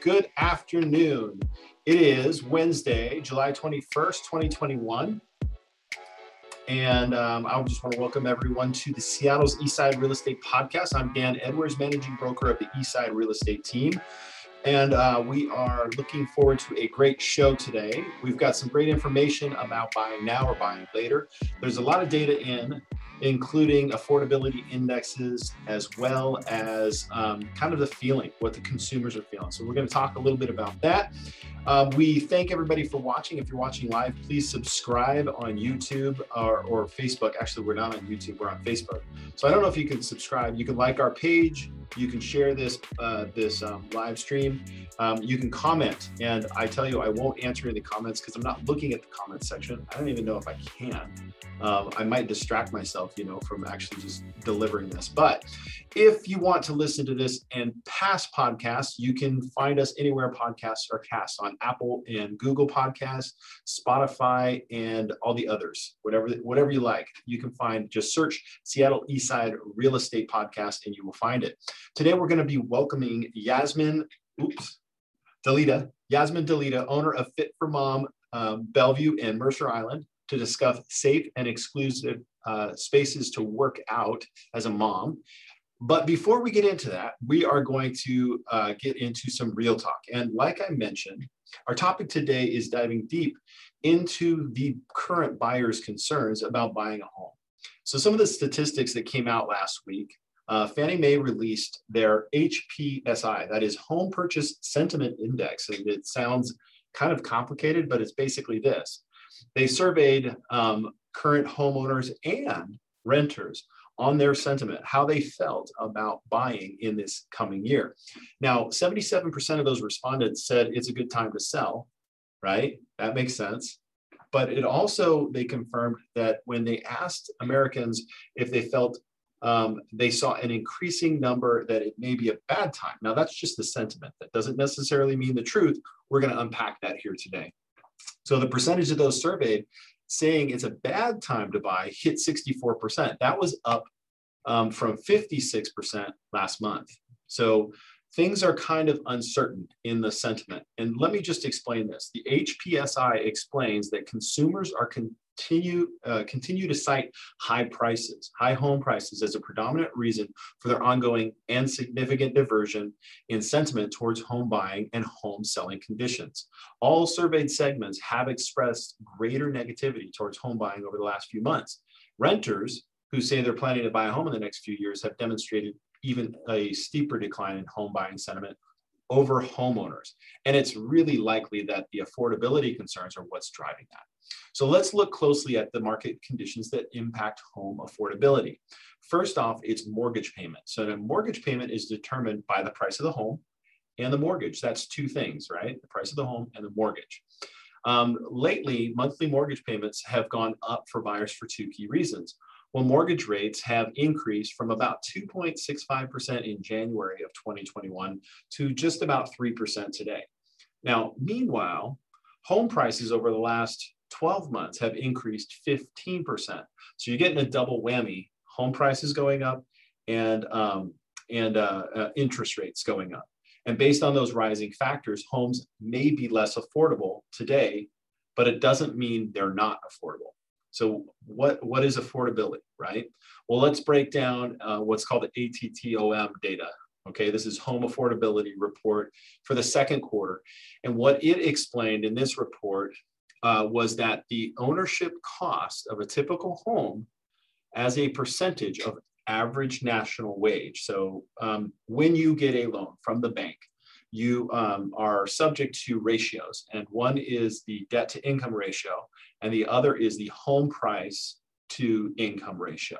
Good afternoon. It is Wednesday, July 21st, 2021. And um, I just want to welcome everyone to the Seattle's Eastside Real Estate Podcast. I'm Dan Edwards, managing broker of the Eastside Real Estate team. And uh, we are looking forward to a great show today. We've got some great information about buying now or buying later. There's a lot of data in, including affordability indexes, as well as um, kind of the feeling, what the consumers are feeling. So we're going to talk a little bit about that. Um, we thank everybody for watching. If you're watching live, please subscribe on YouTube or, or Facebook. Actually, we're not on YouTube, we're on Facebook. So I don't know if you can subscribe. You can like our page. You can share this uh, this um, live stream. Um, you can comment, and I tell you, I won't answer any comments because I'm not looking at the comments section. I don't even know if I can. Um, I might distract myself, you know, from actually just delivering this. But if you want to listen to this and past podcasts, you can find us anywhere podcasts are cast on Apple and Google Podcasts, Spotify, and all the others. Whatever whatever you like, you can find. Just search Seattle Eastside Real Estate Podcast, and you will find it. Today, we're going to be welcoming Yasmin. Oops, Delita. Yasmin Delita, owner of Fit for Mom um, Bellevue and Mercer Island, to discuss safe and exclusive uh, spaces to work out as a mom. But before we get into that, we are going to uh, get into some real talk. And like I mentioned, our topic today is diving deep into the current buyer's concerns about buying a home. So, some of the statistics that came out last week uh, Fannie Mae released their HPSI, that is Home Purchase Sentiment Index. And it sounds kind of complicated, but it's basically this. They surveyed um, current homeowners and renters on their sentiment, how they felt about buying in this coming year. Now, 77% of those respondents said it's a good time to sell, right? That makes sense. But it also, they confirmed that when they asked Americans if they felt um, they saw an increasing number that it may be a bad time. Now, that's just the sentiment. That doesn't necessarily mean the truth. We're going to unpack that here today. So, the percentage of those surveyed saying it's a bad time to buy hit 64%. That was up um, from 56% last month. So things are kind of uncertain in the sentiment. And let me just explain this. The HPSI explains that consumers are continue uh, continue to cite high prices, high home prices as a predominant reason for their ongoing and significant diversion in sentiment towards home buying and home selling conditions. All surveyed segments have expressed greater negativity towards home buying over the last few months. Renters who say they're planning to buy a home in the next few years have demonstrated even a steeper decline in home buying sentiment over homeowners. And it's really likely that the affordability concerns are what's driving that. So let's look closely at the market conditions that impact home affordability. First off, it's mortgage payment. So the mortgage payment is determined by the price of the home and the mortgage. That's two things, right? The price of the home and the mortgage. Um, lately, monthly mortgage payments have gone up for buyers for two key reasons. Well, mortgage rates have increased from about 2.65% in January of 2021 to just about 3% today. Now, meanwhile, home prices over the last 12 months have increased 15%. So you're getting a double whammy home prices going up and, um, and uh, uh, interest rates going up. And based on those rising factors, homes may be less affordable today, but it doesn't mean they're not affordable. So what, what is affordability, right? Well, let's break down uh, what's called the ATTOM data. Okay, this is home affordability report for the second quarter. And what it explained in this report uh, was that the ownership cost of a typical home as a percentage of average national wage. So um, when you get a loan from the bank, you um, are subject to ratios, and one is the debt to income ratio, and the other is the home price to income ratio.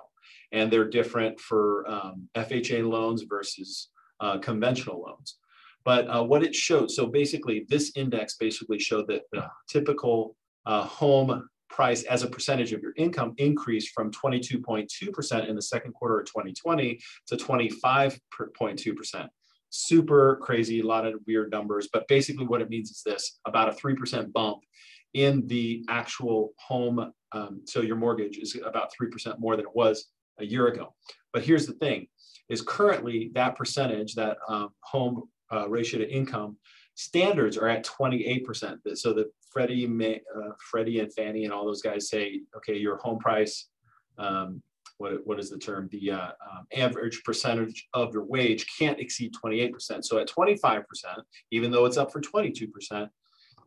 And they're different for um, FHA loans versus uh, conventional loans. But uh, what it showed, so basically, this index basically showed that the typical uh, home price as a percentage of your income increased from 22.2% in the second quarter of 2020 to 25.2% super crazy, a lot of weird numbers. But basically, what it means is this about a 3% bump in the actual home. Um, so your mortgage is about 3% more than it was a year ago. But here's the thing is currently that percentage, that um, home uh, ratio to income, Standards are at 28%. So the Freddie, uh, Freddie and Fannie and all those guys say, okay, your home price, um, what, what is the term? The uh, um, average percentage of your wage can't exceed 28%. So at 25%, even though it's up for 22%,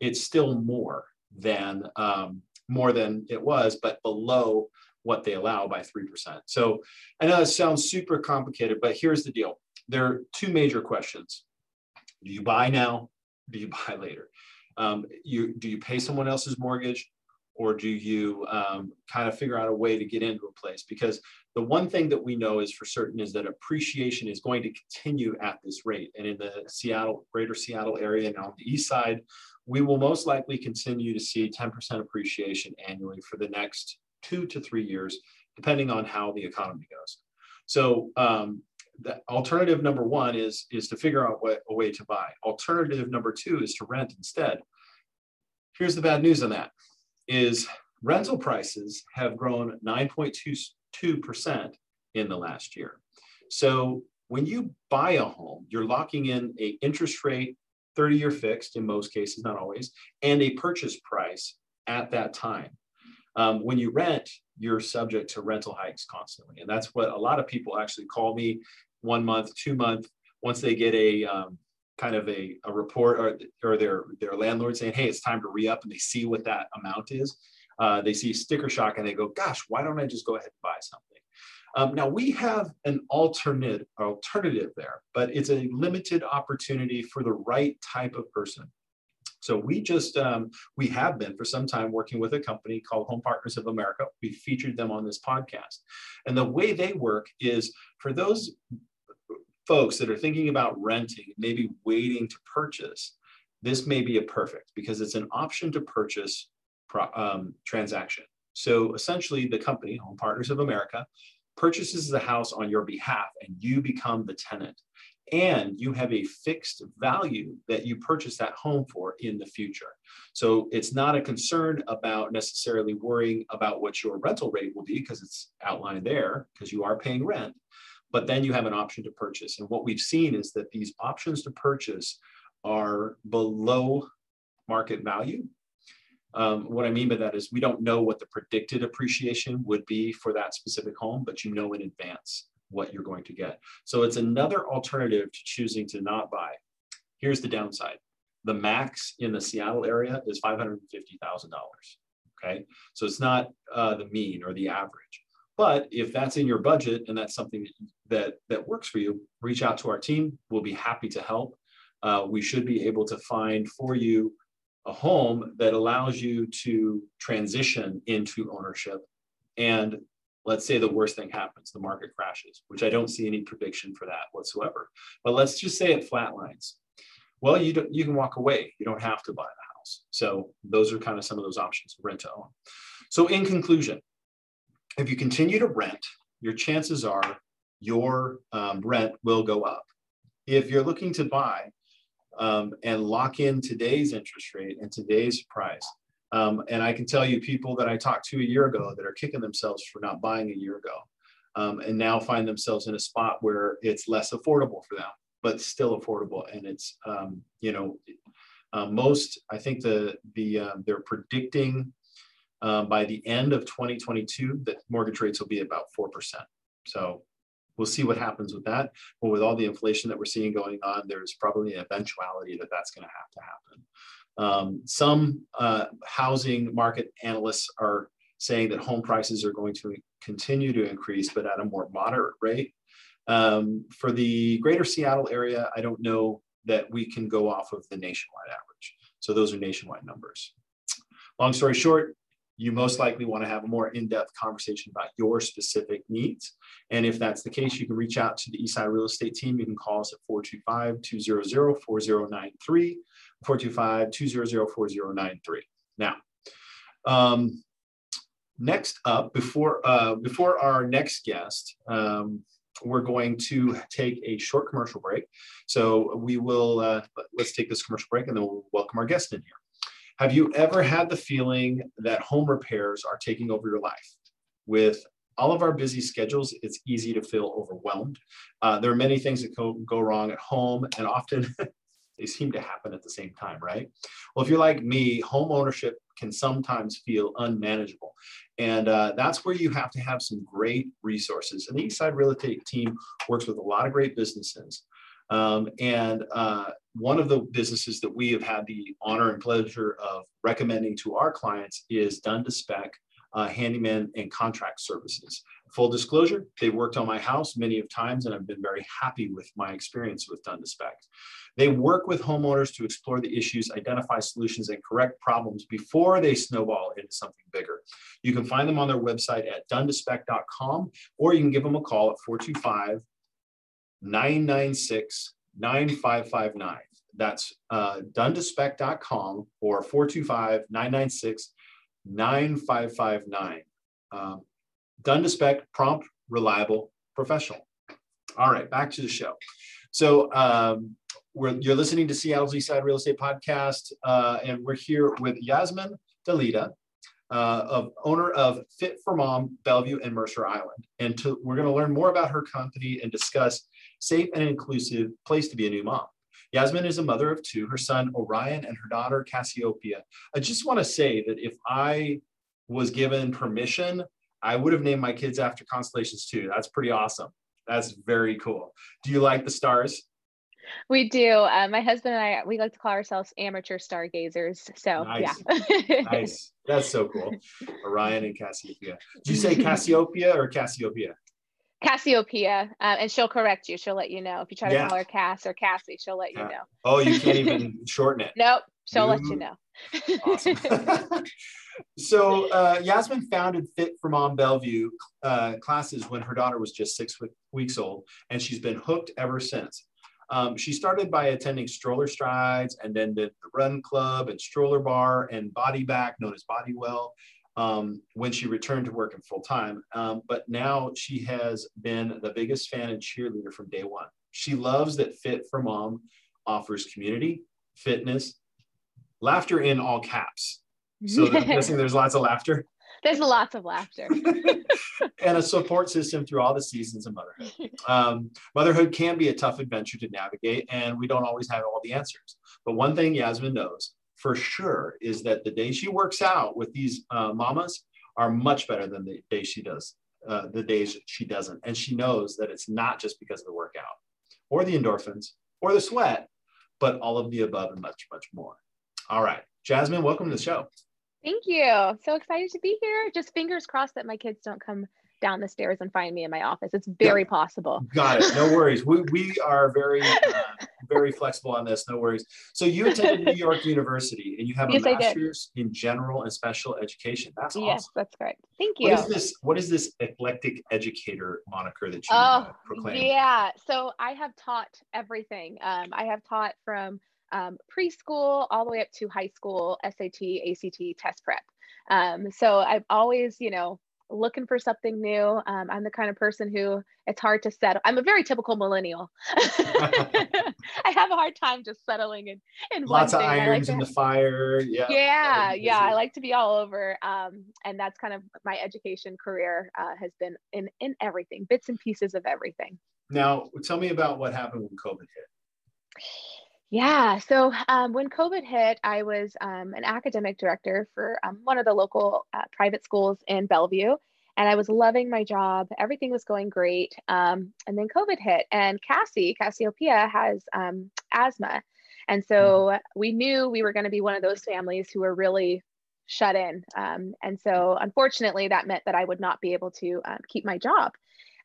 it's still more than um, more than it was, but below what they allow by 3%. So I know that sounds super complicated, but here's the deal. There are two major questions. Do you buy now? Do you buy later? Um, you, do you pay someone else's mortgage? or do you um, kind of figure out a way to get into a place? Because the one thing that we know is for certain is that appreciation is going to continue at this rate. And in the Seattle, greater Seattle area and on the east side, we will most likely continue to see 10% appreciation annually for the next two to three years, depending on how the economy goes. So um, the alternative number one is, is to figure out what, a way to buy. Alternative number two is to rent instead. Here's the bad news on that is rental prices have grown 9.22% in the last year. So when you buy a home, you're locking in a interest rate, 30 year fixed in most cases, not always, and a purchase price at that time. Um, when you rent, you're subject to rental hikes constantly. And that's what a lot of people actually call me one month, two month, once they get a um, kind of a, a report or, or their, their landlord saying, hey, it's time to re-up and they see what that amount is. Uh, they see sticker shock and they go, gosh, why don't I just go ahead and buy something? Um, now we have an alternate alternative there, but it's a limited opportunity for the right type of person. So we just um, we have been for some time working with a company called Home Partners of America. We featured them on this podcast, and the way they work is for those folks that are thinking about renting, maybe waiting to purchase, this may be a perfect because it's an option to purchase um, transaction. So essentially, the company, Home Partners of America, purchases the house on your behalf and you become the tenant. And you have a fixed value that you purchase that home for in the future. So it's not a concern about necessarily worrying about what your rental rate will be because it's outlined there because you are paying rent but then you have an option to purchase. And what we've seen is that these options to purchase are below market value. Um, what I mean by that is we don't know what the predicted appreciation would be for that specific home, but you know in advance what you're going to get. So it's another alternative to choosing to not buy. Here's the downside. The max in the Seattle area is $550,000. Okay. So it's not uh, the mean or the average. But if that's in your budget and that's something that, that works for you, reach out to our team. We'll be happy to help. Uh, we should be able to find for you a home that allows you to transition into ownership. And let's say the worst thing happens, the market crashes, which I don't see any prediction for that whatsoever. But let's just say it flatlines. Well, you, don't, you can walk away. You don't have to buy the house. So those are kind of some of those options, rent to own. So in conclusion, if you continue to rent, your chances are your um, rent will go up. If you're looking to buy um, and lock in today's interest rate and today's price, um, and I can tell you people that I talked to a year ago that are kicking themselves for not buying a year ago um, and now find themselves in a spot where it's less affordable for them, but still affordable. And it's, um, you know, uh, most, I think the, the, uh, they're predicting um, by the end of 2022 that mortgage rates will be about 4%. So we'll see what happens with that. But with all the inflation that we're seeing going on, there's probably an eventuality that that's going to have to happen. Um, some uh, housing market analysts are saying that home prices are going to continue to increase, but at a more moderate rate. Um, for the greater Seattle area, I don't know that we can go off of the nationwide average. So those are nationwide numbers. Long story short, you most likely want to have a more in-depth conversation about your specific needs. And if that's the case, you can reach out to the Eastside Real Estate team. You can call us at 425-200-4093, 425-200-4093. Now, um, next up, before, uh, before our next guest, um, we're going to take a short commercial break. So we will, uh, let's take this commercial break and then we'll welcome our guest in here. Have you ever had the feeling that home repairs are taking over your life? With all of our busy schedules, it's easy to feel overwhelmed. Uh, there are many things that go, go wrong at home, and often they seem to happen at the same time, right? Well, if you're like me, home ownership can sometimes feel unmanageable. And uh, that's where you have to have some great resources. And the Eastside Real Estate team works with a lot of great businesses. Um, and uh, one of the businesses that we have had the honor and pleasure of recommending to our clients is Done to Spec uh, Handyman and Contract Services. Full disclosure, they've worked on my house many of times and I've been very happy with my experience with Done to Spec. They work with homeowners to explore the issues, identify solutions, and correct problems before they snowball into something bigger. You can find them on their website at donetospec.com or you can give them a call at 425 996 9559. That's uh, donetospec.com or 425 996 9559. Um, done prompt, reliable, professional. All right, back to the show. So um, we're, you're listening to Seattle's Eastside Real Estate Podcast, uh, and we're here with Yasmin Dalida, uh, of owner of Fit for Mom, Bellevue and Mercer Island. And to, we're going to learn more about her company and discuss safe and inclusive place to be a new mom. Yasmin is a mother of two, her son Orion and her daughter Cassiopeia. I just want to say that if I was given permission, I would have named my kids after constellations too. That's pretty awesome. That's very cool. Do you like the stars? We do. Uh, my husband and I, we like to call ourselves amateur stargazers. So nice. yeah. nice. That's so cool. Orion and Cassiopeia. Did you say Cassiopeia or Cassiopeia? Cassiopeia, uh, and she'll correct you. She'll let you know if you try to yeah. call her Cass or Cassie. She'll let you know. Oh, you can't even shorten it. Nope, she'll Ooh. let you know. awesome. so uh, Yasmin founded Fit for Mom Bellevue uh, classes when her daughter was just six weeks old, and she's been hooked ever since. Um, she started by attending stroller strides and then did the run club and stroller barre and body back, known as Body Well, um, when she returned to work in full time. Um, but now she has been the biggest fan and cheerleader from day one. She loves that Fit for Mom offers community, fitness, laughter in all caps. So I'm guessing there's lots of laughter. There's lots of laughter. and a support system through all the seasons of motherhood. Um, motherhood can be a tough adventure to navigate, and we don't always have all the answers. But one thing Yasmin knows for sure is that the day she works out with these uh, mamas are much better than the day she does, uh, the days she doesn't. And she knows that it's not just because of the workout or the endorphins or the sweat, but all of the above and much, much more. All right. Jasmine, welcome to the show. Thank you. So excited to be here. Just fingers crossed that my kids don't come down the stairs and find me in my office. It's very possible. Got it. No worries. We, we are very, uh, very flexible on this. No worries. So you attended New York University and you have a master's in general and special education. That's awesome. Yes, that's correct. Thank you. What is this? What is this eclectic educator moniker that you oh, uh, proclaim? Yeah. So I have taught everything. Um, I have taught from um, preschool all the way up to high school SAT, ACT test prep. Um, so I've always, you know, looking for something new. Um, I'm the kind of person who it's hard to settle. I'm a very typical millennial. I have a hard time just settling in, in lots of irons like in the fire. Yeah. Yeah. Yeah. I like to be all over. Um, and that's kind of my education career uh, has been in, in everything, bits and pieces of everything. Now, tell me about what happened when COVID hit. Yeah. So um, when COVID hit, I was um, an academic director for um, one of the local uh, private schools in Bellevue. And I was loving my job. Everything was going great. Um, and then COVID hit, and Cassie, Cassiopeia, has um, asthma. And so mm. we knew we were going to be one of those families who were really shut in. Um, and so unfortunately, that meant that I would not be able to keep my job.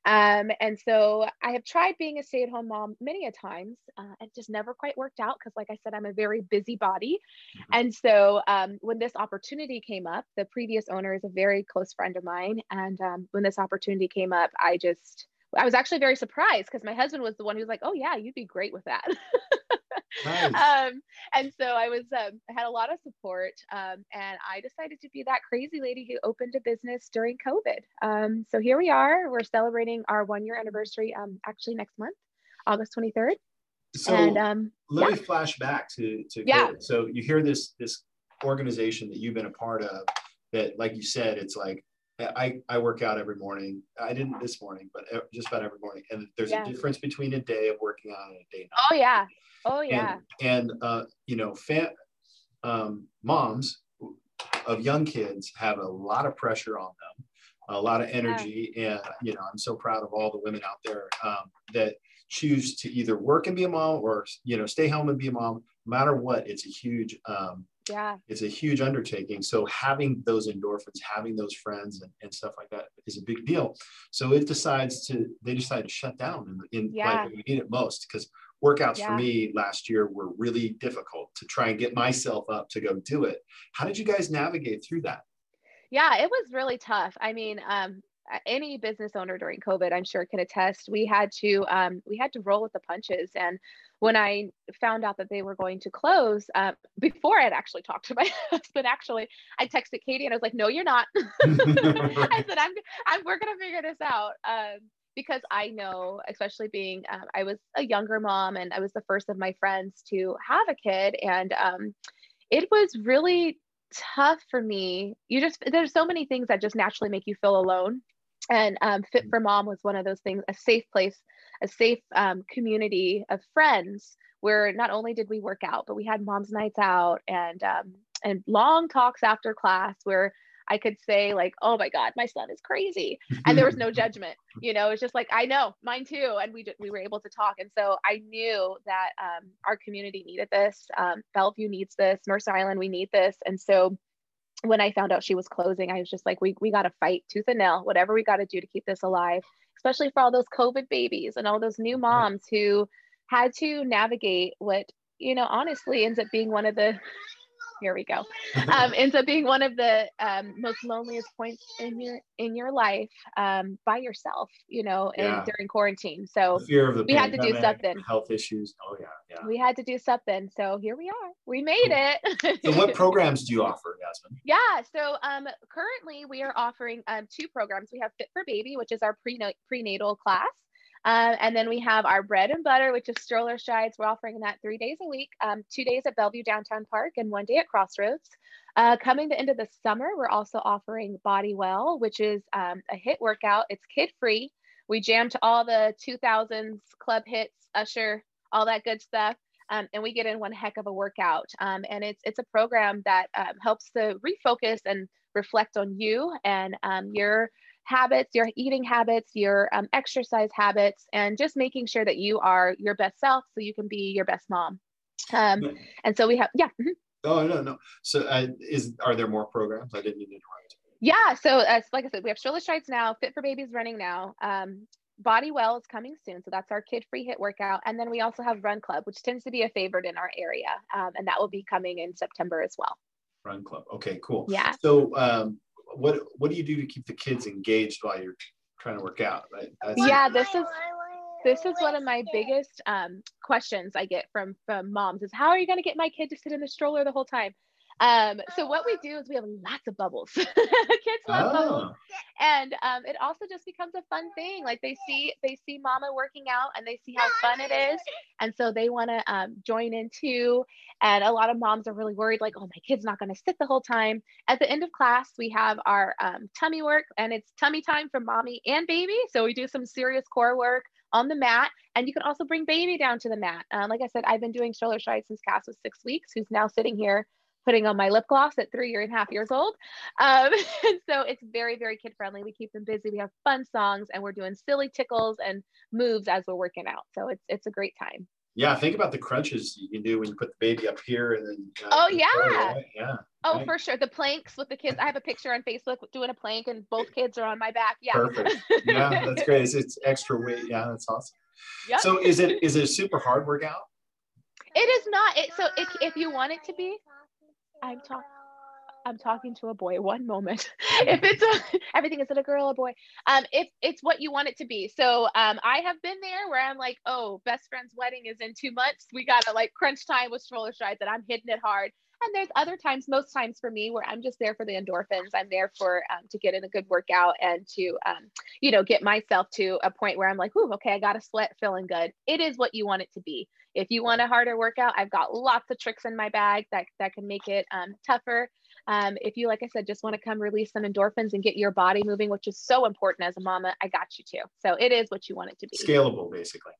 Um, and so I have tried being a stay at home mom many a times. Uh, it just never quite worked out because, like I said, I'm a very busy body. Mm-hmm. And so um, when this opportunity came up, the previous owner is a very close friend of mine. And um, when this opportunity came up, I just, I was actually very surprised because my husband was the one who was like, "Oh yeah, you'd be great with that." nice. um, and so I was um, I had a lot of support, um, and I decided to be that crazy lady who opened a business during COVID. Um, so here we are. We're celebrating our one year anniversary um, actually next month, August twenty third. So and, um, let yeah. me flash back to to yeah. COVID. So you hear this this organization that you've been a part of that, like you said, it's like I, I work out every morning. I didn't this morning, but just about every morning. And there's yeah. a difference between a day of working out and a day not. Oh yeah. Oh yeah. And, and uh, you know, fan, um, moms of young kids have a lot of pressure on them, a lot of energy. Yeah. And, you know, I'm so proud of all the women out there um, that choose to either work and be a mom or, you know, stay home and be a mom. No matter what, it's a huge um, yeah. It's a huge undertaking. So having those endorphins having those friends and, and stuff like that is a big deal. So it decides to they decide to shut down in, in yeah. like we need it most because workouts yeah. for me last year were really difficult to try and get myself up to go do it. How did you guys navigate through that? Yeah it was really tough. I mean um, any business owner during covid i'm sure can attest. We had to um, we had to roll with the punches and when I found out that they were going to close, uh, before I had actually talked to my husband, actually, I texted Katie and I was like, "No, you're not." I said, "I'm, I'm, we're gonna figure this out." Um, because I know, especially being, um, I was a younger mom and I was the first of my friends to have a kid, and um, it was really tough for me. You just there's so many things that just naturally make you feel alone, and um, Fit for Mom was one of those things, a safe place a safe um, community of friends where not only did we work out, but we had mom's nights out and um, and long talks after class where I could say like, "Oh my God, my son is crazy," and there was no judgment. You know, it's just like I know, mine too, and we we were able to talk. And so I knew that um, our community needed this. Um, Bellevue needs this. Mercer Island, we need this. And so when I found out she was closing, I was just like, "We we got to fight tooth and nail, whatever we got to do to keep this alive." especially for all those COVID babies and all those new mm-hmm. moms who had to navigate what, you know, honestly ends up being one of the here we go. Um, ends up being one of the um, most loneliest points in your in your life um, by yourself you know yeah. during quarantine. So fear of the we had to do something. health issues. Oh yeah yeah. We had to do something. So here we are. We made it. So what programs do you offer Yasmin? Yeah so um, currently we are offering um, two programs. We have fit for baby which is our pre- prenatal class um, and then we have our bread and butter, which is stroller strides. We're offering that three days a week, um, two days at Bellevue Downtown Park and one day at Crossroads. Uh, coming the end of the summer, we're also offering Body Well, which is um, a HIIT workout. It's kid free. We jam to all the 2000s club hits, Usher, all that good stuff. Um, and we get in one heck of a workout. Um, and it's it's a program that um, helps to refocus and reflect on you and um, your habits, your eating habits, your um, exercise habits, and just making sure that you are your best self so you can be your best mom. Um, and so we have, yeah. Mm-hmm. Oh no, no. So uh, is are there more programs? I didn't interrupt. Yeah. So uh, like I said, we have Stroller Strides now. Fit for Babies running now. Um, Body Well is coming soon, so that's our kid-free HIIT workout, and then we also have Run Club, which tends to be a favorite in our area, um, and that will be coming in September as well. Run Club. Okay, cool. Yeah. So um, what what do you do to keep the kids engaged while you're trying to work out? Right? yeah, this is this is one of my biggest um, questions I get from from moms is how are you going to get my kid to sit in the stroller the whole time? Um, so what we do is we have lots of bubbles. Kids love oh. bubbles, and um, it also just becomes a fun thing. Like they see they see mama working out and they see how fun it is, and so they want to um, join in too. And a lot of moms are really worried, like, oh, my kid's not going to sit the whole time. At the end of class, we have our um, tummy work, and it's tummy time for mommy and baby. So we do some serious core work on the mat. And you can also bring baby down to the mat. Um, like I said, I've been doing stroller strides since Cass was six weeks, who's now sitting here putting on my lip gloss at three and a half years old. Um, and so it's very, very kid friendly. We keep them busy. We have fun songs and we're doing silly tickles and moves as we're working out. So it's it's a great time. Yeah, think about the crunches you can do when you put the baby up here and then. Uh, oh yeah. Right? Yeah. Oh, right. for sure. The planks with the kids. I have a picture on Facebook doing a plank, and both kids are on my back. Yeah. Perfect. Yeah, that's great. It's, it's extra weight. Yeah, that's awesome. Yep. So is it is it a super hard workout? It is not. It so if if you want it to be, I'm talking. I'm talking to a boy. One moment. if it's a, everything, is it a girl a boy? Um, if it's what you want it to be. So um, I have been there where I'm like, oh, best friend's wedding is in two months. We gotta like crunch time with stroller strides, and I'm hitting it hard. And there's other times, most times for me, where I'm just there for the endorphins. I'm there for um, to get in a good workout and to, um, you know, get myself to a point where I'm like, ooh, okay, I got a sweat, feeling good. It is what you want it to be. If you want a harder workout, I've got lots of tricks in my bag that that can make it um, tougher. Um, if you, like I said, just want to come release some endorphins and get your body moving, which is so important as a mama, I got you too. So it is what you want it to be. Scalable, basically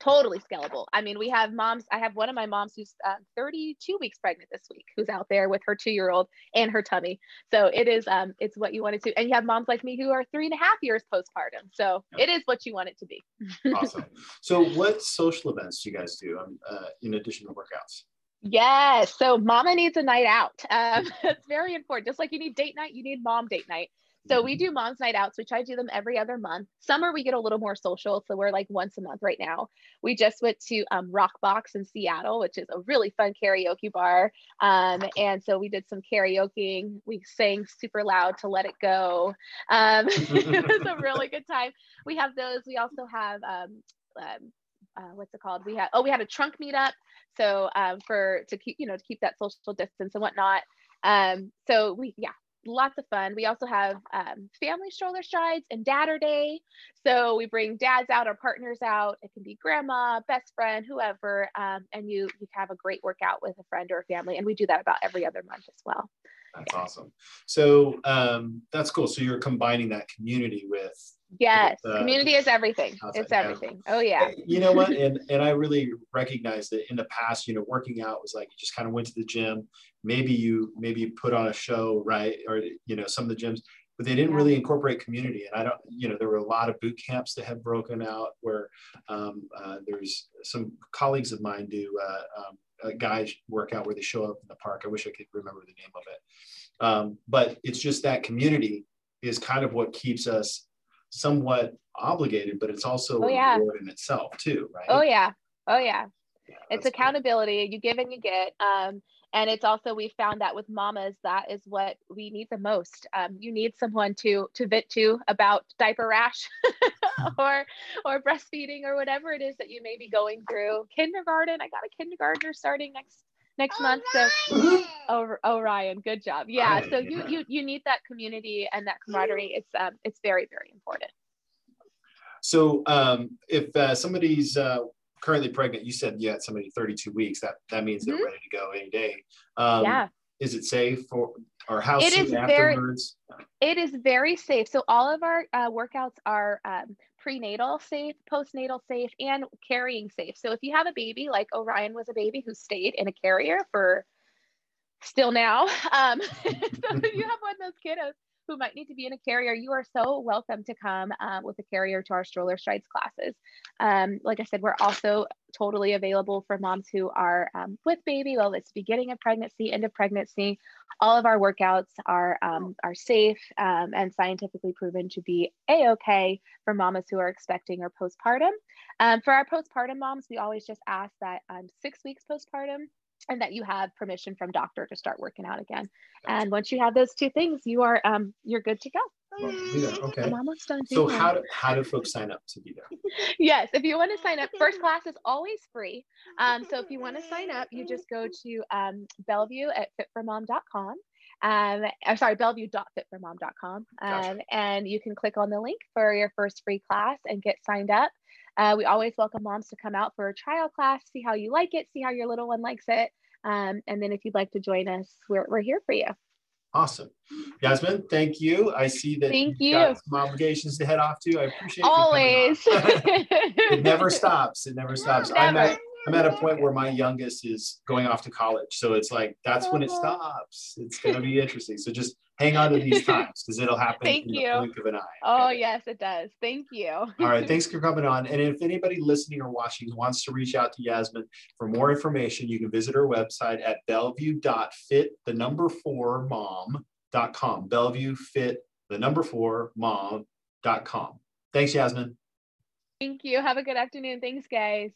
totally scalable. I mean, we have moms. I have one of my moms who's uh, 32 weeks pregnant this week, who's out there with her two-year-old and her tummy. So it is, um, it's what you want it to. And you have moms like me who are three and a half years postpartum. So it is what you want it to be. awesome. So what social events do you guys do um, uh, in addition to workouts? Yes. So mama needs a night out. Um, it's very important. Just like you need date night, you need mom date night. So we do mom's night outs. We try to do them every other month. Summer we get a little more social, so we're like once a month right now. We just went to um, Rock Box in Seattle, which is a really fun karaoke bar. Um, and so we did some karaoke. We sang super loud to "Let It Go." Um, it was a really good time. We have those. We also have um, um, uh, what's it called? We had oh we had a trunk meetup. So um, for to keep you know to keep that social distance and whatnot. Um, so we yeah lots of fun. We also have um, family stroller strides and dadder day. So we bring dads out or partners out. It can be grandma, best friend, whoever, um, and you you have a great workout with a friend or a family. And we do that about every other month as well. That's awesome. So um, that's cool. So you're combining that community with Yes, uh, community is everything. It's everything. Oh yeah. You know what? And and I really recognize that in the past, you know, working out was like you just kind of went to the gym. Maybe you maybe you put on a show, right? Or you know, some of the gyms, but they didn't yeah. really incorporate community. And I don't, you know, there were a lot of boot camps that have broken out where um, uh, there's some colleagues of mine do uh, um, a guys workout where they show up in the park. I wish I could remember the name of it. Um, but it's just that community is kind of what keeps us somewhat obligated, but it's also oh, yeah. reward in itself too, right? Oh yeah. Oh yeah. yeah it's accountability. Cool. You give and you get. Um, and it's also we found that with mamas that is what we need the most um, you need someone to to vent to about diaper rash or or breastfeeding or whatever it is that you may be going through. Kindergarten i got a kindergartner starting next next oh, month so oh, oh ryan good job. Yeah so you you you need that community and that camaraderie. It's um it's very very important. So um if uh, somebody's uh currently pregnant you said you had somebody 32 weeks that that means mm-hmm. they're ready to go any day. Um yeah. is it safe or or how it soon afterwards very, it is very safe. So all of our uh, workouts are um, prenatal safe, postnatal safe, and carrying safe. So if you have a baby, like Orion was a baby who stayed in a carrier for still now, um, so if you have one of those kiddos who might need to be in a carrier, you are so welcome to come um, with a carrier to our stroller strides classes. Um, like I said, we're also totally available for moms who are um, with baby, well, it's beginning of pregnancy, end of pregnancy. All of our workouts are, um, are safe um, and scientifically proven to be a-okay for mamas who are expecting or postpartum. Um, for our postpartum moms, we always just ask that six weeks postpartum and that you have permission from doctor to start working out again. And once you have those two things, you are um you're good to go. Well, yeah, okay. I'm almost done. So how do how do folks sign up to be there? yes, if you want to sign up, first class is always free. Um, so if you want to sign up, you just go to um, Bellevue at fitformom.com. Um, I'm sorry, bellevue.fitformom.com. Um, gotcha. and you can click on the link for your first free class and get signed up. Uh, we always welcome moms to come out for a trial class, see how you like it, see how your little one likes it. Um, and then if you'd like to join us, we're, we're here for you. Awesome. Yasmin, thank you. I see that thank you got some obligations to head off to. I appreciate Always. it never stops. It never stops. Never. I'm at I'm at a point where my youngest is going off to college. So it's like that's when it uh-huh. stops. It's gonna be interesting. So just hang on to these times because it'll happen Thank in you. the blink of an eye. Oh yes, it does. Thank you. All right, thanks for coming on. And if anybody listening or watching wants to reach out to Yasmin for more information, you can visit her website at bellevue.fit the number four mom.com. Bellevue fit the number four mom.com. Thanks, Yasmin. Thank you. Have a good afternoon. Thanks, guys.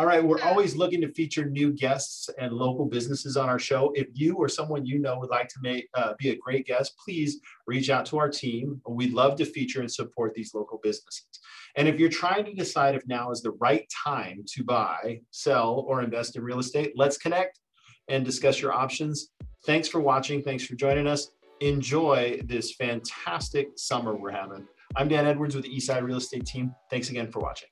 All right, we're always looking to feature new guests and local businesses on our show. If you or someone you know would like to make uh, be a great guest, please reach out to our team. We'd love to feature and support these local businesses. And if you're trying to decide if now is the right time to buy, sell, or invest in real estate, let's connect and discuss your options. Thanks for watching. Thanks for joining us. Enjoy this fantastic summer we're having. I'm Dan Edwards with the Eastside Real Estate Team. Thanks again for watching.